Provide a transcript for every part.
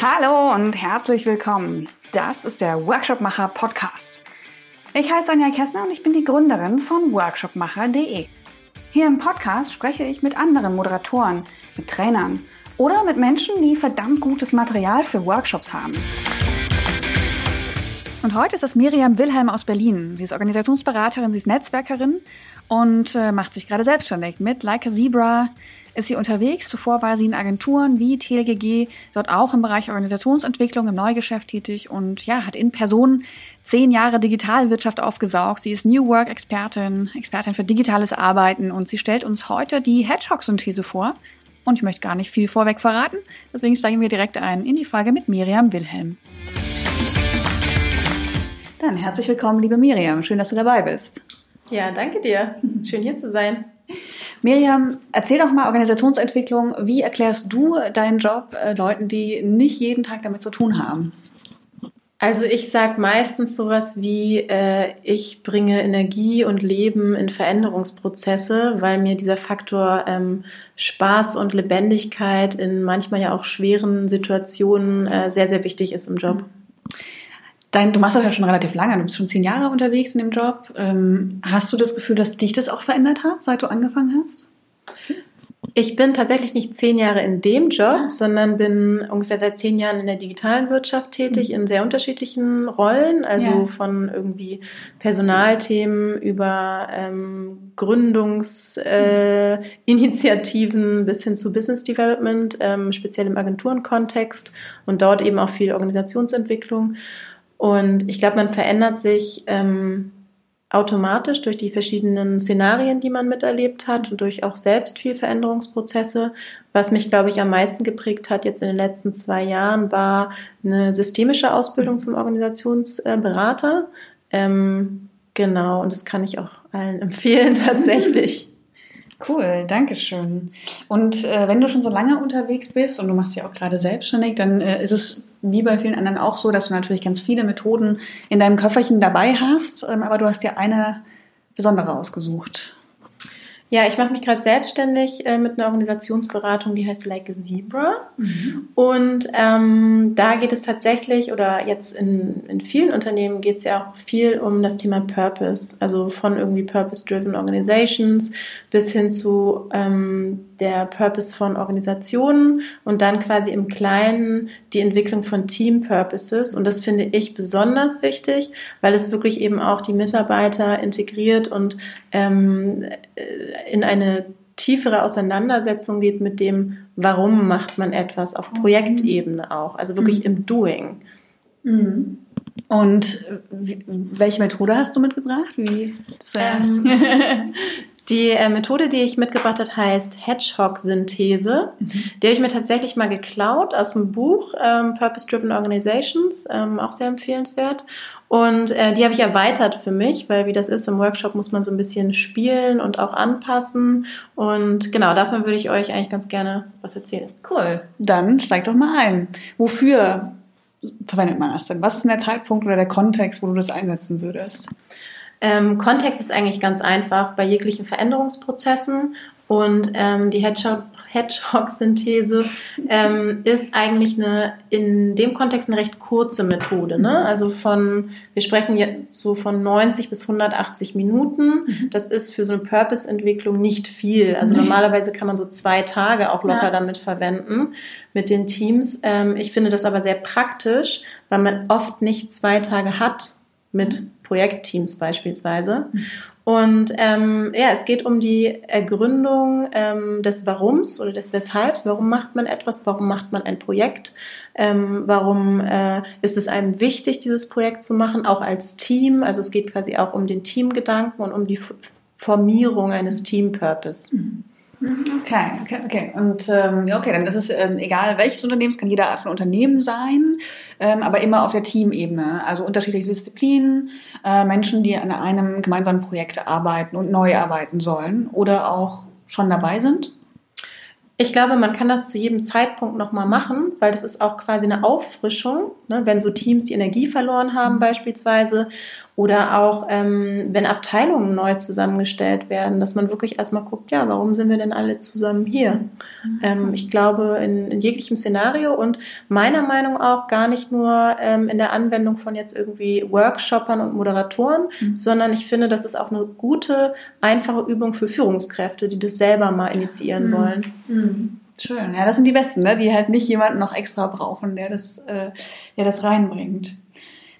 Hallo und herzlich willkommen. Das ist der Workshopmacher Podcast. Ich heiße Anja Kessner und ich bin die Gründerin von workshopmacher.de. Hier im Podcast spreche ich mit anderen Moderatoren, mit Trainern oder mit Menschen, die verdammt gutes Material für Workshops haben. Und heute ist es Miriam Wilhelm aus Berlin. Sie ist Organisationsberaterin, sie ist Netzwerkerin und äh, macht sich gerade selbstständig. Mit Like a Zebra ist sie unterwegs. Zuvor war sie in Agenturen wie TLGG, dort auch im Bereich Organisationsentwicklung im Neugeschäft tätig und ja, hat in Person zehn Jahre Digitalwirtschaft aufgesaugt. Sie ist New Work Expertin, Expertin für digitales Arbeiten und sie stellt uns heute die Hedgehog-Synthese vor. Und ich möchte gar nicht viel vorweg verraten, deswegen steigen wir direkt ein in die Folge mit Miriam Wilhelm. Dann herzlich willkommen, liebe Miriam. Schön, dass du dabei bist. Ja, danke dir. Schön hier zu sein. Miriam, erzähl doch mal Organisationsentwicklung. Wie erklärst du deinen Job äh, Leuten, die nicht jeden Tag damit zu tun haben? Also ich sage meistens sowas wie, äh, ich bringe Energie und Leben in Veränderungsprozesse, weil mir dieser Faktor ähm, Spaß und Lebendigkeit in manchmal ja auch schweren Situationen äh, sehr, sehr wichtig ist im Job. Dein, du machst das ja schon relativ lange, du bist schon zehn Jahre unterwegs in dem Job. Ähm, hast du das Gefühl, dass dich das auch verändert hat, seit du angefangen hast? Ich bin tatsächlich nicht zehn Jahre in dem Job, ah. sondern bin ungefähr seit zehn Jahren in der digitalen Wirtschaft tätig, mhm. in sehr unterschiedlichen Rollen, also ja. von irgendwie Personalthemen über ähm, Gründungsinitiativen äh, bis hin zu Business Development, ähm, speziell im Agenturenkontext und dort eben auch viel Organisationsentwicklung. Und ich glaube, man verändert sich ähm, automatisch durch die verschiedenen Szenarien, die man miterlebt hat und durch auch selbst viel Veränderungsprozesse. Was mich, glaube ich, am meisten geprägt hat jetzt in den letzten zwei Jahren, war eine systemische Ausbildung zum Organisationsberater. Ähm, genau, und das kann ich auch allen empfehlen tatsächlich. Cool, danke schön. Und äh, wenn du schon so lange unterwegs bist und du machst ja auch gerade selbstständig, dann äh, ist es wie bei vielen anderen auch so, dass du natürlich ganz viele Methoden in deinem Köfferchen dabei hast, ähm, aber du hast ja eine besondere ausgesucht. Ja, ich mache mich gerade selbstständig äh, mit einer Organisationsberatung, die heißt Like a Zebra. Mhm. Und ähm, da geht es tatsächlich, oder jetzt in, in vielen Unternehmen geht es ja auch viel um das Thema Purpose. Also von irgendwie Purpose-Driven Organizations bis hin zu ähm, der Purpose von Organisationen und dann quasi im Kleinen die Entwicklung von Team Purposes. Und das finde ich besonders wichtig, weil es wirklich eben auch die Mitarbeiter integriert und ähm, äh, in eine tiefere Auseinandersetzung geht mit dem, warum macht man etwas auf mhm. Projektebene auch, also wirklich mhm. im Doing. Mhm. Und welche Methode hast du mitgebracht? Wie? Ähm, Die äh, Methode, die ich mitgebracht habe, heißt Hedgehog-Synthese. Mhm. Die habe ich mir tatsächlich mal geklaut aus dem Buch ähm, Purpose Driven Organizations, ähm, auch sehr empfehlenswert. Und äh, die habe ich erweitert für mich, weil wie das ist, im Workshop muss man so ein bisschen spielen und auch anpassen. Und genau, davon würde ich euch eigentlich ganz gerne was erzählen. Cool. Dann steig doch mal ein. Wofür verwendet man das denn? Was ist denn der Zeitpunkt oder der Kontext, wo du das einsetzen würdest? Ähm, Kontext ist eigentlich ganz einfach bei jeglichen Veränderungsprozessen und ähm, die Hedgehog-Synthese ähm, ist eigentlich eine in dem Kontext eine recht kurze Methode. Ne? Also von, wir sprechen jetzt so von 90 bis 180 Minuten. Mhm. Das ist für so eine Purpose-Entwicklung nicht viel. Also normalerweise kann man so zwei Tage auch locker ja. damit verwenden mit den Teams. Ähm, ich finde das aber sehr praktisch, weil man oft nicht zwei Tage hat mit Projektteams beispielsweise. Und ähm, ja, es geht um die Ergründung ähm, des Warums oder des Weshalbs. Warum macht man etwas? Warum macht man ein Projekt? Ähm, warum äh, ist es einem wichtig, dieses Projekt zu machen, auch als Team? Also es geht quasi auch um den Teamgedanken und um die Formierung eines Team-Purpose. Mhm. Okay, okay, okay. Und ähm, okay, dann ist es ähm, egal, welches Unternehmen, es kann jede Art von Unternehmen sein, ähm, aber immer auf der Teamebene. Also unterschiedliche Disziplinen, äh, Menschen, die an einem gemeinsamen Projekt arbeiten und neu arbeiten sollen oder auch schon dabei sind. Ich glaube, man kann das zu jedem Zeitpunkt nochmal machen, weil das ist auch quasi eine Auffrischung, ne, wenn so Teams die Energie verloren haben beispielsweise Oder auch, ähm, wenn Abteilungen neu zusammengestellt werden, dass man wirklich erstmal guckt, ja, warum sind wir denn alle zusammen hier? Mhm. Ähm, ich glaube, in, in, jeglichem Szenario und meiner Meinung auch gar nicht nur ähm, in der Anwendung von jetzt irgendwie Workshoppern und Moderatoren, mhm. sondern ich finde, das ist auch eine gute, einfache Übung für Führungskräfte, die das selber mal initiieren mhm. wollen. Mhm. Schön. Ja, das sind die Besten, ne? die halt nicht jemanden noch extra brauchen, der das, äh, der das reinbringt.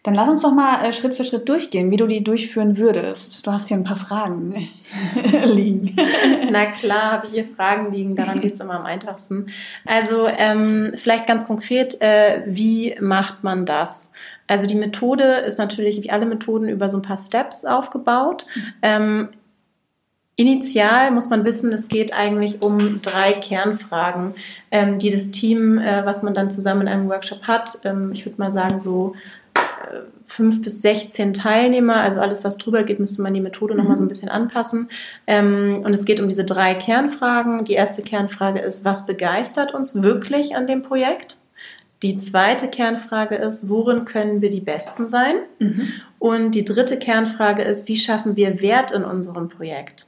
Dann lass uns doch mal äh, Schritt für Schritt durchgehen, wie du die durchführen würdest. Du hast hier ein paar Fragen liegen. Na klar, habe ich hier Fragen liegen. Daran geht es immer am einfachsten. Also ähm, vielleicht ganz konkret, äh, wie macht man das? Also die Methode ist natürlich wie alle Methoden über so ein paar Steps aufgebaut. Ähm, Initial muss man wissen, es geht eigentlich um drei Kernfragen, ähm, die das Team, äh, was man dann zusammen in einem Workshop hat, ähm, ich würde mal sagen so fünf bis 16 Teilnehmer, also alles, was drüber geht, müsste man die Methode mhm. nochmal so ein bisschen anpassen. Ähm, und es geht um diese drei Kernfragen. Die erste Kernfrage ist, was begeistert uns wirklich an dem Projekt? Die zweite Kernfrage ist, worin können wir die Besten sein? Mhm. Und die dritte Kernfrage ist, wie schaffen wir Wert in unserem Projekt?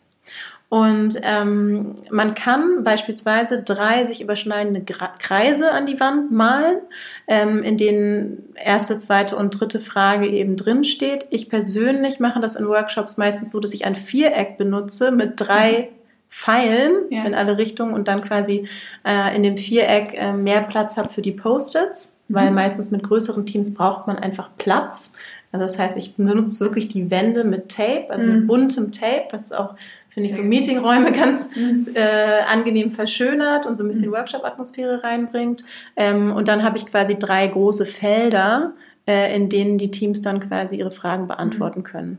Und ähm, man kann beispielsweise drei sich überschneidende Kreise an die Wand malen, ähm, in denen erste, zweite und dritte Frage eben drin steht. Ich persönlich mache das in Workshops meistens so, dass ich ein Viereck benutze mit drei mhm. Pfeilen ja. in alle Richtungen und dann quasi äh, in dem Viereck äh, mehr Platz habe für die Post-its, mhm. weil meistens mit größeren Teams braucht man einfach Platz. Also das heißt, ich benutze wirklich die Wände mit Tape, also mhm. mit buntem Tape, was auch finde ich, so Meetingräume ganz mhm. äh, angenehm verschönert und so ein bisschen mhm. Workshop-Atmosphäre reinbringt. Ähm, und dann habe ich quasi drei große Felder, äh, in denen die Teams dann quasi ihre Fragen beantworten mhm. können.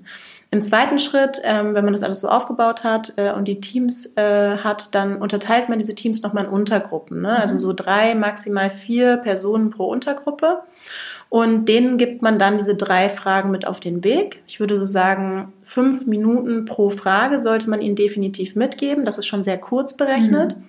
Im zweiten Schritt, ähm, wenn man das alles so aufgebaut hat äh, und die Teams äh, hat, dann unterteilt man diese Teams nochmal in Untergruppen. Ne? Also so drei, maximal vier Personen pro Untergruppe. Und denen gibt man dann diese drei Fragen mit auf den Weg. Ich würde so sagen, fünf Minuten pro Frage sollte man ihnen definitiv mitgeben. Das ist schon sehr kurz berechnet. Mhm.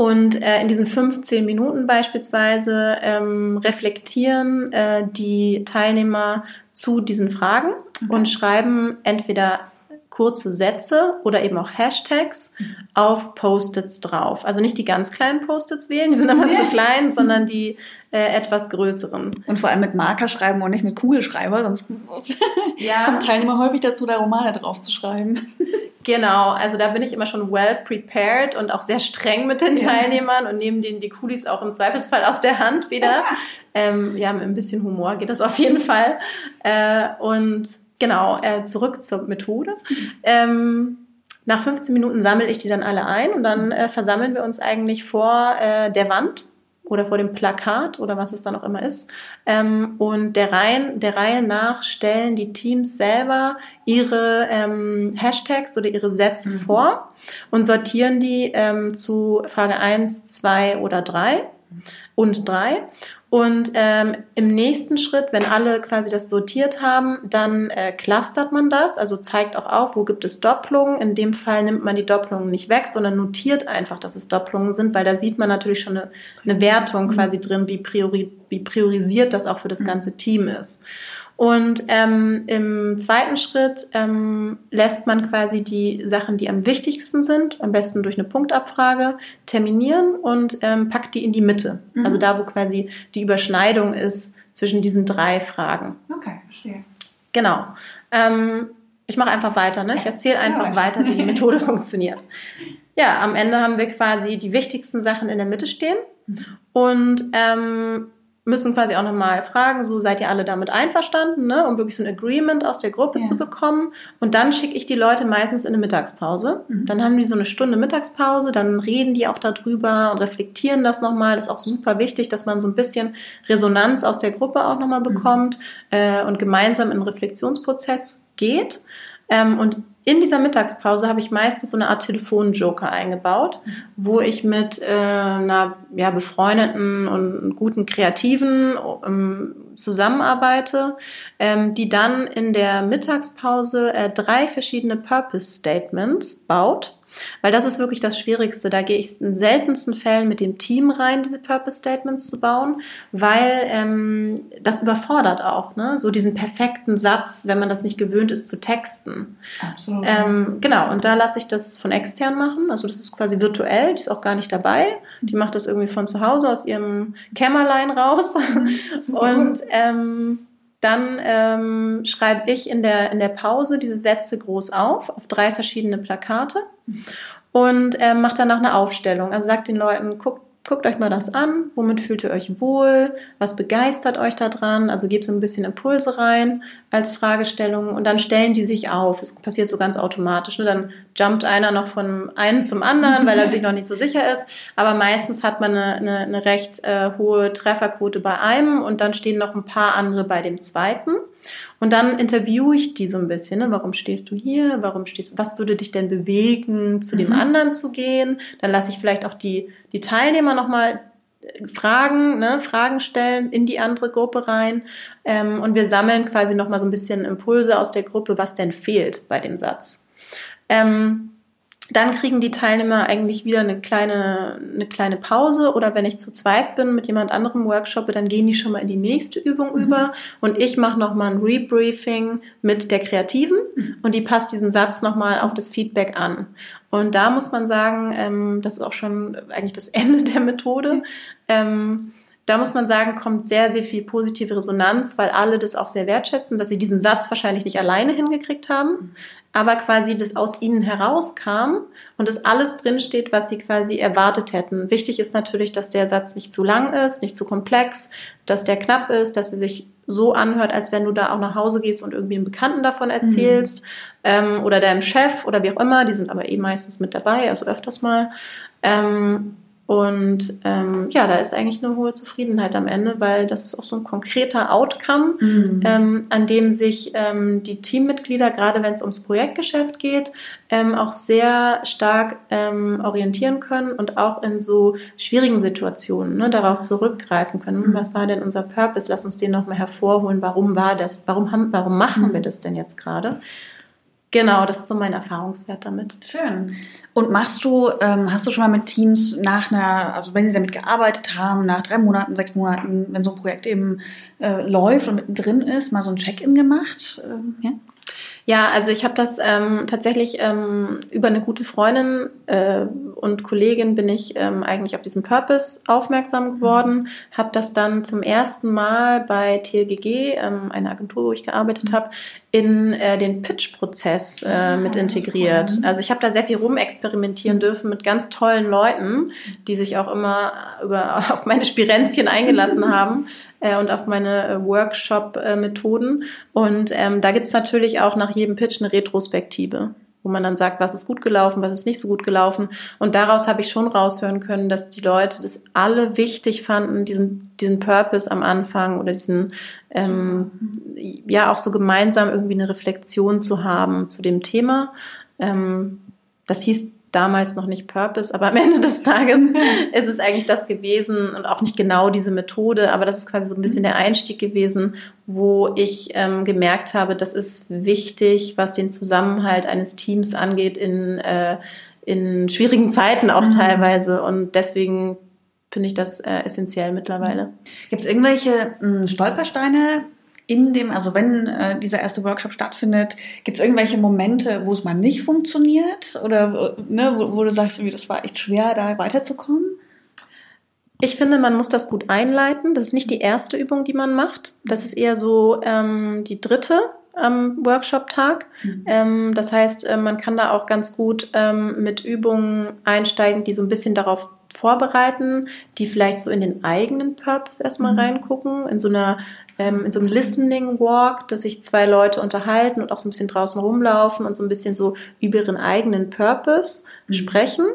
Und äh, in diesen 15 Minuten beispielsweise ähm, reflektieren äh, die Teilnehmer zu diesen Fragen okay. und schreiben entweder kurze Sätze oder eben auch Hashtags auf Post-its drauf. Also nicht die ganz kleinen Post-its wählen, die sind immer zu klein, sondern die äh, etwas größeren. Und vor allem mit Marker schreiben und nicht mit Kugelschreiber, sonst ja. kommen Teilnehmer häufig dazu, da Romane drauf zu schreiben. Genau, also da bin ich immer schon well prepared und auch sehr streng mit den Teilnehmern und nehme denen die Kulis auch im Zweifelsfall aus der Hand wieder. ähm, ja, mit ein bisschen Humor geht das auf jeden Fall. Äh, und Genau, äh, zurück zur Methode. Ähm, nach 15 Minuten sammle ich die dann alle ein und dann äh, versammeln wir uns eigentlich vor äh, der Wand oder vor dem Plakat oder was es dann auch immer ist. Ähm, und der, Reihen, der Reihe nach stellen die Teams selber ihre ähm, Hashtags oder ihre Sätze mhm. vor und sortieren die ähm, zu Frage 1, 2 oder 3 und 3. Und ähm, im nächsten Schritt, wenn alle quasi das sortiert haben, dann äh, clustert man das, also zeigt auch auf, wo gibt es Doppelungen. In dem Fall nimmt man die Doppelungen nicht weg, sondern notiert einfach, dass es Doppelungen sind, weil da sieht man natürlich schon eine, eine Wertung quasi drin, wie, priori, wie priorisiert das auch für das ganze Team ist. Und ähm, im zweiten Schritt ähm, lässt man quasi die Sachen, die am wichtigsten sind, am besten durch eine Punktabfrage, terminieren und ähm, packt die in die Mitte. Mhm. Also da, wo quasi die Überschneidung ist zwischen diesen drei Fragen. Okay, verstehe. Genau. Ähm, ich mache einfach weiter. Ne? Ich erzähle einfach ja, weiter, wie die Methode funktioniert. Ja, am Ende haben wir quasi die wichtigsten Sachen in der Mitte stehen. Mhm. Und ähm, müssen quasi auch nochmal fragen, so seid ihr alle damit einverstanden, ne, um wirklich so ein Agreement aus der Gruppe ja. zu bekommen. Und dann schicke ich die Leute meistens in eine Mittagspause. Mhm. Dann haben die so eine Stunde Mittagspause, dann reden die auch darüber und reflektieren das nochmal. Das ist auch super wichtig, dass man so ein bisschen Resonanz aus der Gruppe auch nochmal mhm. bekommt mhm. äh, und gemeinsam in einen Reflexionsprozess geht. Ähm, und in dieser Mittagspause habe ich meistens so eine Art Telefonjoker eingebaut, wo ich mit äh, einer ja, befreundeten und guten Kreativen ähm, zusammenarbeite, ähm, die dann in der Mittagspause äh, drei verschiedene Purpose Statements baut Weil das ist wirklich das Schwierigste. Da gehe ich in seltensten Fällen mit dem Team rein, diese Purpose Statements zu bauen, weil ähm, das überfordert auch, ne? So diesen perfekten Satz, wenn man das nicht gewöhnt ist zu texten. Absolut. Ähm, genau, und da lasse ich das von extern machen. Also das ist quasi virtuell, die ist auch gar nicht dabei. Die macht das irgendwie von zu Hause aus ihrem Kämmerlein raus. und ähm, dann ähm, schreibe ich in der, in der Pause diese Sätze groß auf, auf drei verschiedene Plakate und ähm, mache danach eine Aufstellung. Also sagt den Leuten, guckt guckt euch mal das an, womit fühlt ihr euch wohl, was begeistert euch daran, also gebt so ein bisschen Impulse rein als Fragestellung und dann stellen die sich auf. Es passiert so ganz automatisch. Ne? Dann jumpt einer noch von einem zum anderen, weil er sich noch nicht so sicher ist, aber meistens hat man eine, eine, eine recht äh, hohe Trefferquote bei einem und dann stehen noch ein paar andere bei dem zweiten. Und dann interviewe ich die so ein bisschen. Ne? Warum stehst du hier? Warum stehst du? Was würde dich denn bewegen, zu mhm. dem anderen zu gehen? Dann lasse ich vielleicht auch die, die Teilnehmer nochmal äh, Fragen, ne, Fragen stellen in die andere Gruppe rein. Ähm, und wir sammeln quasi nochmal so ein bisschen Impulse aus der Gruppe, was denn fehlt bei dem Satz. Ähm, dann kriegen die Teilnehmer eigentlich wieder eine kleine, eine kleine Pause oder wenn ich zu zweit bin mit jemand anderem workshoppe, dann gehen die schon mal in die nächste Übung mhm. über und ich mache nochmal ein Rebriefing mit der Kreativen mhm. und die passt diesen Satz nochmal auf das Feedback an. Und da muss man sagen, ähm, das ist auch schon eigentlich das Ende der Methode. Ähm, da muss man sagen, kommt sehr, sehr viel positive Resonanz, weil alle das auch sehr wertschätzen, dass sie diesen Satz wahrscheinlich nicht alleine hingekriegt haben, aber quasi das aus ihnen herauskam und das alles drinsteht, was sie quasi erwartet hätten. Wichtig ist natürlich, dass der Satz nicht zu lang ist, nicht zu komplex, dass der knapp ist, dass er sich so anhört, als wenn du da auch nach Hause gehst und irgendwie einem Bekannten davon erzählst mhm. ähm, oder deinem Chef oder wie auch immer. Die sind aber eh meistens mit dabei, also öfters mal. Ähm, und ähm, ja, da ist eigentlich eine hohe Zufriedenheit am Ende, weil das ist auch so ein konkreter Outcome, mhm. ähm, an dem sich ähm, die Teammitglieder, gerade wenn es ums Projektgeschäft geht, ähm, auch sehr stark ähm, orientieren können und auch in so schwierigen Situationen ne, darauf zurückgreifen können. Mhm. Was war denn unser Purpose? Lass uns den nochmal hervorholen. Warum war das? Warum, haben, warum machen mhm. wir das denn jetzt gerade? Genau, das ist so mein Erfahrungswert damit. Schön. Und machst du, ähm, hast du schon mal mit Teams nach einer, also wenn sie damit gearbeitet haben, nach drei Monaten, sechs Monaten, wenn so ein Projekt eben äh, läuft und mittendrin ist, mal so ein Check-in gemacht? Ähm, ja? Ja, also ich habe das ähm, tatsächlich ähm, über eine gute Freundin äh, und Kollegin bin ich ähm, eigentlich auf diesen Purpose aufmerksam geworden, mhm. habe das dann zum ersten Mal bei TLGG, ähm, eine Agentur, wo ich gearbeitet mhm. habe, in äh, den Pitch-Prozess äh, ah, mit integriert. Also ich habe da sehr viel rumexperimentieren dürfen mit ganz tollen Leuten, die sich auch immer über, auf meine Spirenzchen eingelassen haben äh, und auf meine äh, Workshop-Methoden. Und ähm, da gibt's natürlich auch nach jedem Pitch eine Retrospektive wo man dann sagt, was ist gut gelaufen, was ist nicht so gut gelaufen. Und daraus habe ich schon raushören können, dass die Leute das alle wichtig fanden, diesen, diesen Purpose am Anfang oder diesen, ähm, ja, auch so gemeinsam irgendwie eine Reflexion zu haben zu dem Thema. Ähm, das hieß damals noch nicht Purpose, aber am Ende des Tages ist es eigentlich das gewesen und auch nicht genau diese Methode, aber das ist quasi so ein bisschen der Einstieg gewesen, wo ich ähm, gemerkt habe, das ist wichtig, was den Zusammenhalt eines Teams angeht in, äh, in schwierigen Zeiten auch mhm. teilweise und deswegen finde ich das äh, essentiell mittlerweile. Gibt es irgendwelche mh, hm, Stolpersteine, in dem, also wenn äh, dieser erste Workshop stattfindet, gibt es irgendwelche Momente, wo es mal nicht funktioniert oder ne, wo, wo du sagst, irgendwie, das war echt schwer, da weiterzukommen? Ich finde, man muss das gut einleiten. Das ist nicht die erste Übung, die man macht. Das ist eher so ähm, die dritte am Workshop-Tag. Mhm. Ähm, das heißt, äh, man kann da auch ganz gut ähm, mit Übungen einsteigen, die so ein bisschen darauf vorbereiten, die vielleicht so in den eigenen Purpose erstmal mhm. reingucken, in so einer ähm, in so einem Listening Walk, dass sich zwei Leute unterhalten und auch so ein bisschen draußen rumlaufen und so ein bisschen so über ihren eigenen Purpose mhm. sprechen.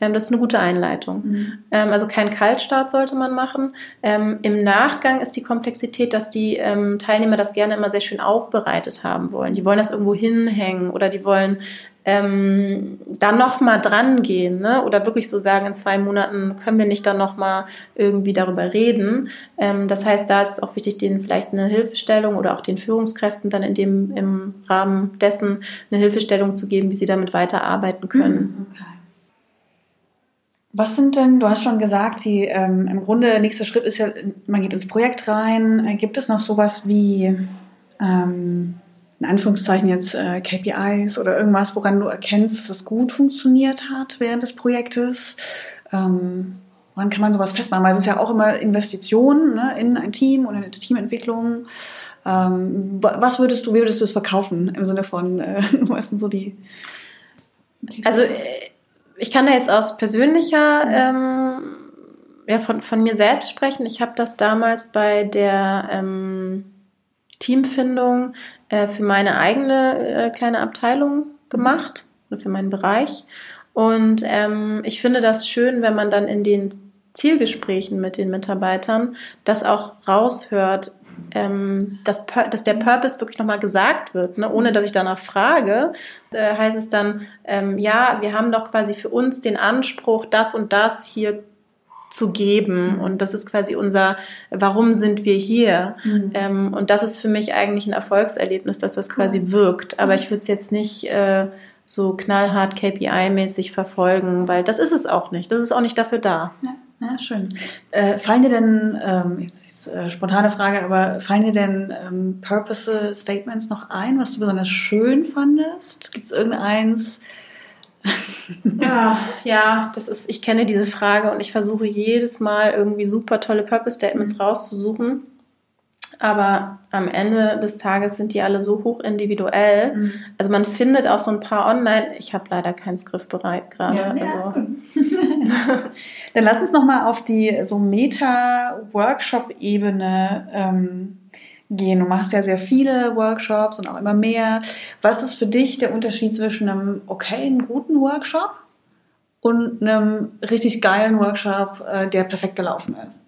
Ähm, das ist eine gute Einleitung. Mhm. Ähm, also kein Kaltstart sollte man machen. Ähm, Im Nachgang ist die Komplexität, dass die ähm, Teilnehmer das gerne immer sehr schön aufbereitet haben wollen. Die wollen das irgendwo hinhängen oder die wollen ähm, dann noch mal dran gehen, ne? Oder wirklich so sagen, in zwei Monaten können wir nicht dann noch mal irgendwie darüber reden. Ähm, das heißt, da ist auch wichtig, denen vielleicht eine Hilfestellung oder auch den Führungskräften dann in dem im Rahmen dessen eine Hilfestellung zu geben, wie sie damit weiterarbeiten können. Mhm, okay. Was sind denn, du hast schon gesagt, die ähm, im Grunde nächster Schritt ist ja, man geht ins Projekt rein. Äh, gibt es noch sowas wie ähm, in Anführungszeichen jetzt äh, KPIs oder irgendwas, woran du erkennst, dass das gut funktioniert hat während des Projektes? Ähm, woran kann man sowas festmachen? Weil es ist ja auch immer Investitionen ne, in ein Team und in eine Teamentwicklung. Ähm, was würdest du, wie würdest du es verkaufen im Sinne von, äh, was sind so die? Also äh, ich kann da jetzt aus persönlicher, ähm, ja, von, von mir selbst sprechen. Ich habe das damals bei der ähm, Teamfindung äh, für meine eigene äh, kleine Abteilung gemacht oder für meinen Bereich. Und ähm, ich finde das schön, wenn man dann in den Zielgesprächen mit den Mitarbeitern das auch raushört, ähm, dass, dass der Purpose wirklich nochmal gesagt wird, ne? ohne dass ich danach frage, äh, heißt es dann, ähm, ja, wir haben doch quasi für uns den Anspruch, das und das hier zu geben. Und das ist quasi unser, warum sind wir hier? Mhm. Ähm, und das ist für mich eigentlich ein Erfolgserlebnis, dass das quasi cool. wirkt. Aber ich würde es jetzt nicht äh, so knallhart KPI-mäßig verfolgen, weil das ist es auch nicht. Das ist auch nicht dafür da. Ja, ja schön. Äh, fallen dir denn, ähm, jetzt äh, spontane Frage, aber fallen dir denn ähm, Purpose-Statements noch ein, was du besonders schön fandest? Gibt es irgendeins? Ja, ja, das ist, ich kenne diese Frage und ich versuche jedes Mal irgendwie super tolle Purpose-Statements rauszusuchen. Aber am Ende des Tages sind die alle so hoch individuell. Mhm. Also man findet auch so ein paar online. Ich habe leider keinen Griffbereit gerade. Ja, also. Dann lass uns noch mal auf die so Meta-Workshop-Ebene ähm, gehen. Du machst ja sehr viele Workshops und auch immer mehr. Was ist für dich der Unterschied zwischen einem okayen, guten Workshop und einem richtig geilen Workshop, äh, der perfekt gelaufen ist?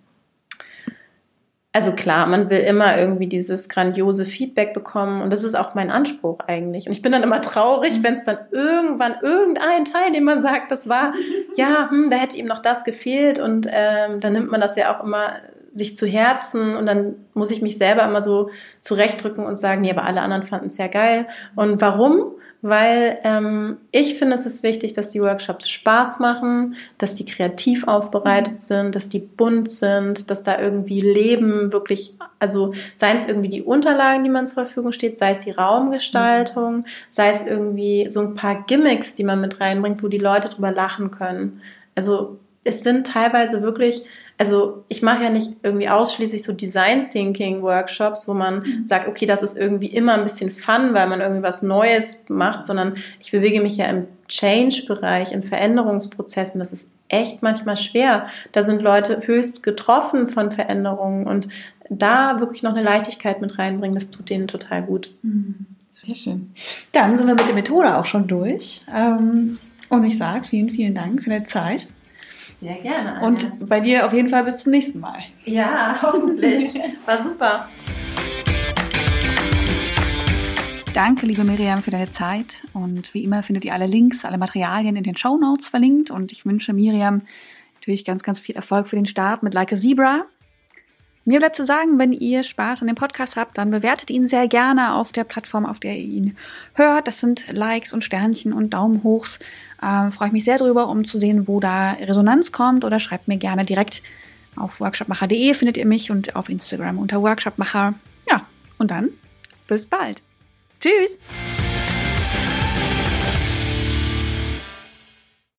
Also klar, man will immer irgendwie dieses grandiose Feedback bekommen und das ist auch mein Anspruch eigentlich. Und ich bin dann immer traurig, wenn es dann irgendwann irgendein Teilnehmer sagt, das war, ja, hm, da hätte ihm noch das gefehlt und ähm, dann nimmt man das ja auch immer sich zu Herzen und dann muss ich mich selber immer so zurechtdrücken und sagen, nee, aber alle anderen fanden es ja geil. Und warum? weil ähm, ich finde, es ist wichtig, dass die Workshops Spaß machen, dass die kreativ aufbereitet mhm. sind, dass die bunt sind, dass da irgendwie Leben wirklich, also seien es irgendwie die Unterlagen, die man zur Verfügung steht, sei es die Raumgestaltung, mhm. sei es irgendwie so ein paar Gimmicks, die man mit reinbringt, wo die Leute drüber lachen können. Also es sind teilweise wirklich also ich mache ja nicht irgendwie ausschließlich so Design Thinking Workshops, wo man mhm. sagt, okay, das ist irgendwie immer ein bisschen Fun, weil man irgendwie was Neues macht, sondern ich bewege mich ja im Change-Bereich, in Veränderungsprozessen. Das ist echt manchmal schwer. Da sind Leute höchst getroffen von Veränderungen und da wirklich noch eine Leichtigkeit mit reinbringen, das tut denen total gut. Mhm. Sehr schön. Dann sind wir mit der Methode auch schon durch. Ähm, und ich sage vielen, vielen Dank für deine Zeit. Sehr gerne. Anja. Und bei dir auf jeden Fall bis zum nächsten Mal. Ja, hoffentlich. War super. Danke, liebe Miriam, für deine Zeit. Und wie immer findet ihr alle Links, alle Materialien in den Show Notes verlinkt. Und ich wünsche Miriam natürlich ganz, ganz viel Erfolg für den Start mit Like a Zebra. Mir bleibt zu sagen, wenn ihr Spaß an dem Podcast habt, dann bewertet ihn sehr gerne auf der Plattform, auf der ihr ihn hört. Das sind Likes und Sternchen und Daumen hochs. Ähm, Freue ich mich sehr drüber, um zu sehen, wo da Resonanz kommt oder schreibt mir gerne direkt auf workshopmacher.de findet ihr mich und auf Instagram unter workshopmacher. Ja, und dann bis bald. Tschüss!